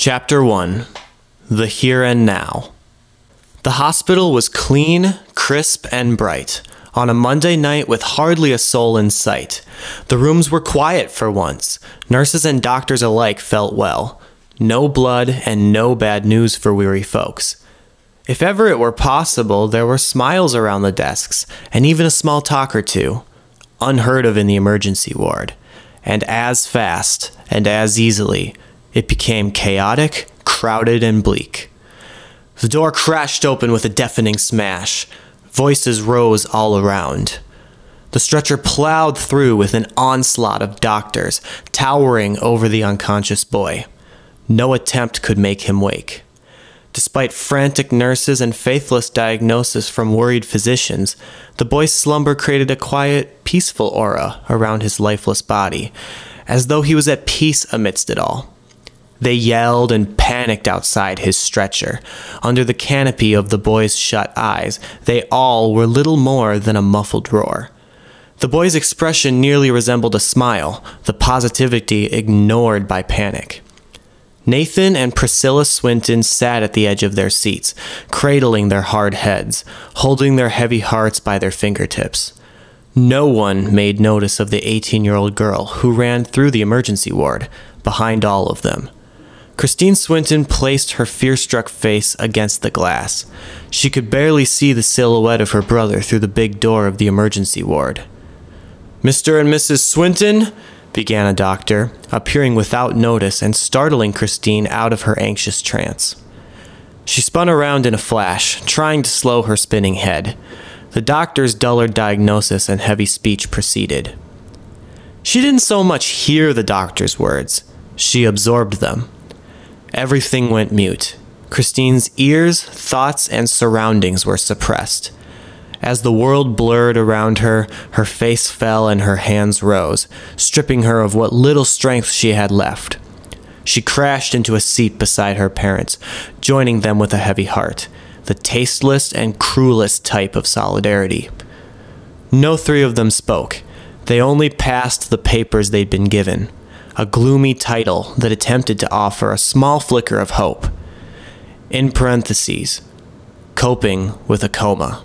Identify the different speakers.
Speaker 1: Chapter 1 The Here and Now. The hospital was clean, crisp, and bright. On a Monday night with hardly a soul in sight. The rooms were quiet for once. Nurses and doctors alike felt well. No blood and no bad news for weary folks. If ever it were possible, there were smiles around the desks, and even a small talk or two. Unheard of in the emergency ward. And as fast, and as easily, it became chaotic, crowded, and bleak. The door crashed open with a deafening smash. Voices rose all around. The stretcher plowed through with an onslaught of doctors, towering over the unconscious boy. No attempt could make him wake. Despite frantic nurses and faithless diagnosis from worried physicians, the boy's slumber created a quiet, peaceful aura around his lifeless body, as though he was at peace amidst it all. They yelled and panicked outside his stretcher. Under the canopy of the boy's shut eyes, they all were little more than a muffled roar. The boy's expression nearly resembled a smile, the positivity ignored by panic. Nathan and Priscilla Swinton sat at the edge of their seats, cradling their hard heads, holding their heavy hearts by their fingertips. No one made notice of the 18 year old girl who ran through the emergency ward, behind all of them. Christine Swinton placed her fear struck face against the glass. She could barely see the silhouette of her brother through the big door of the emergency ward. Mr. and Mrs. Swinton, began a doctor, appearing without notice and startling Christine out of her anxious trance. She spun around in a flash, trying to slow her spinning head. The doctor's duller diagnosis and heavy speech proceeded. She didn't so much hear the doctor's words, she absorbed them. Everything went mute. Christine's ears, thoughts, and surroundings were suppressed. As the world blurred around her, her face fell and her hands rose, stripping her of what little strength she had left. She crashed into a seat beside her parents, joining them with a heavy heart, the tasteless and cruelest type of solidarity. No three of them spoke. They only passed the papers they'd been given a gloomy title that attempted to offer a small flicker of hope. In parentheses, coping with a coma.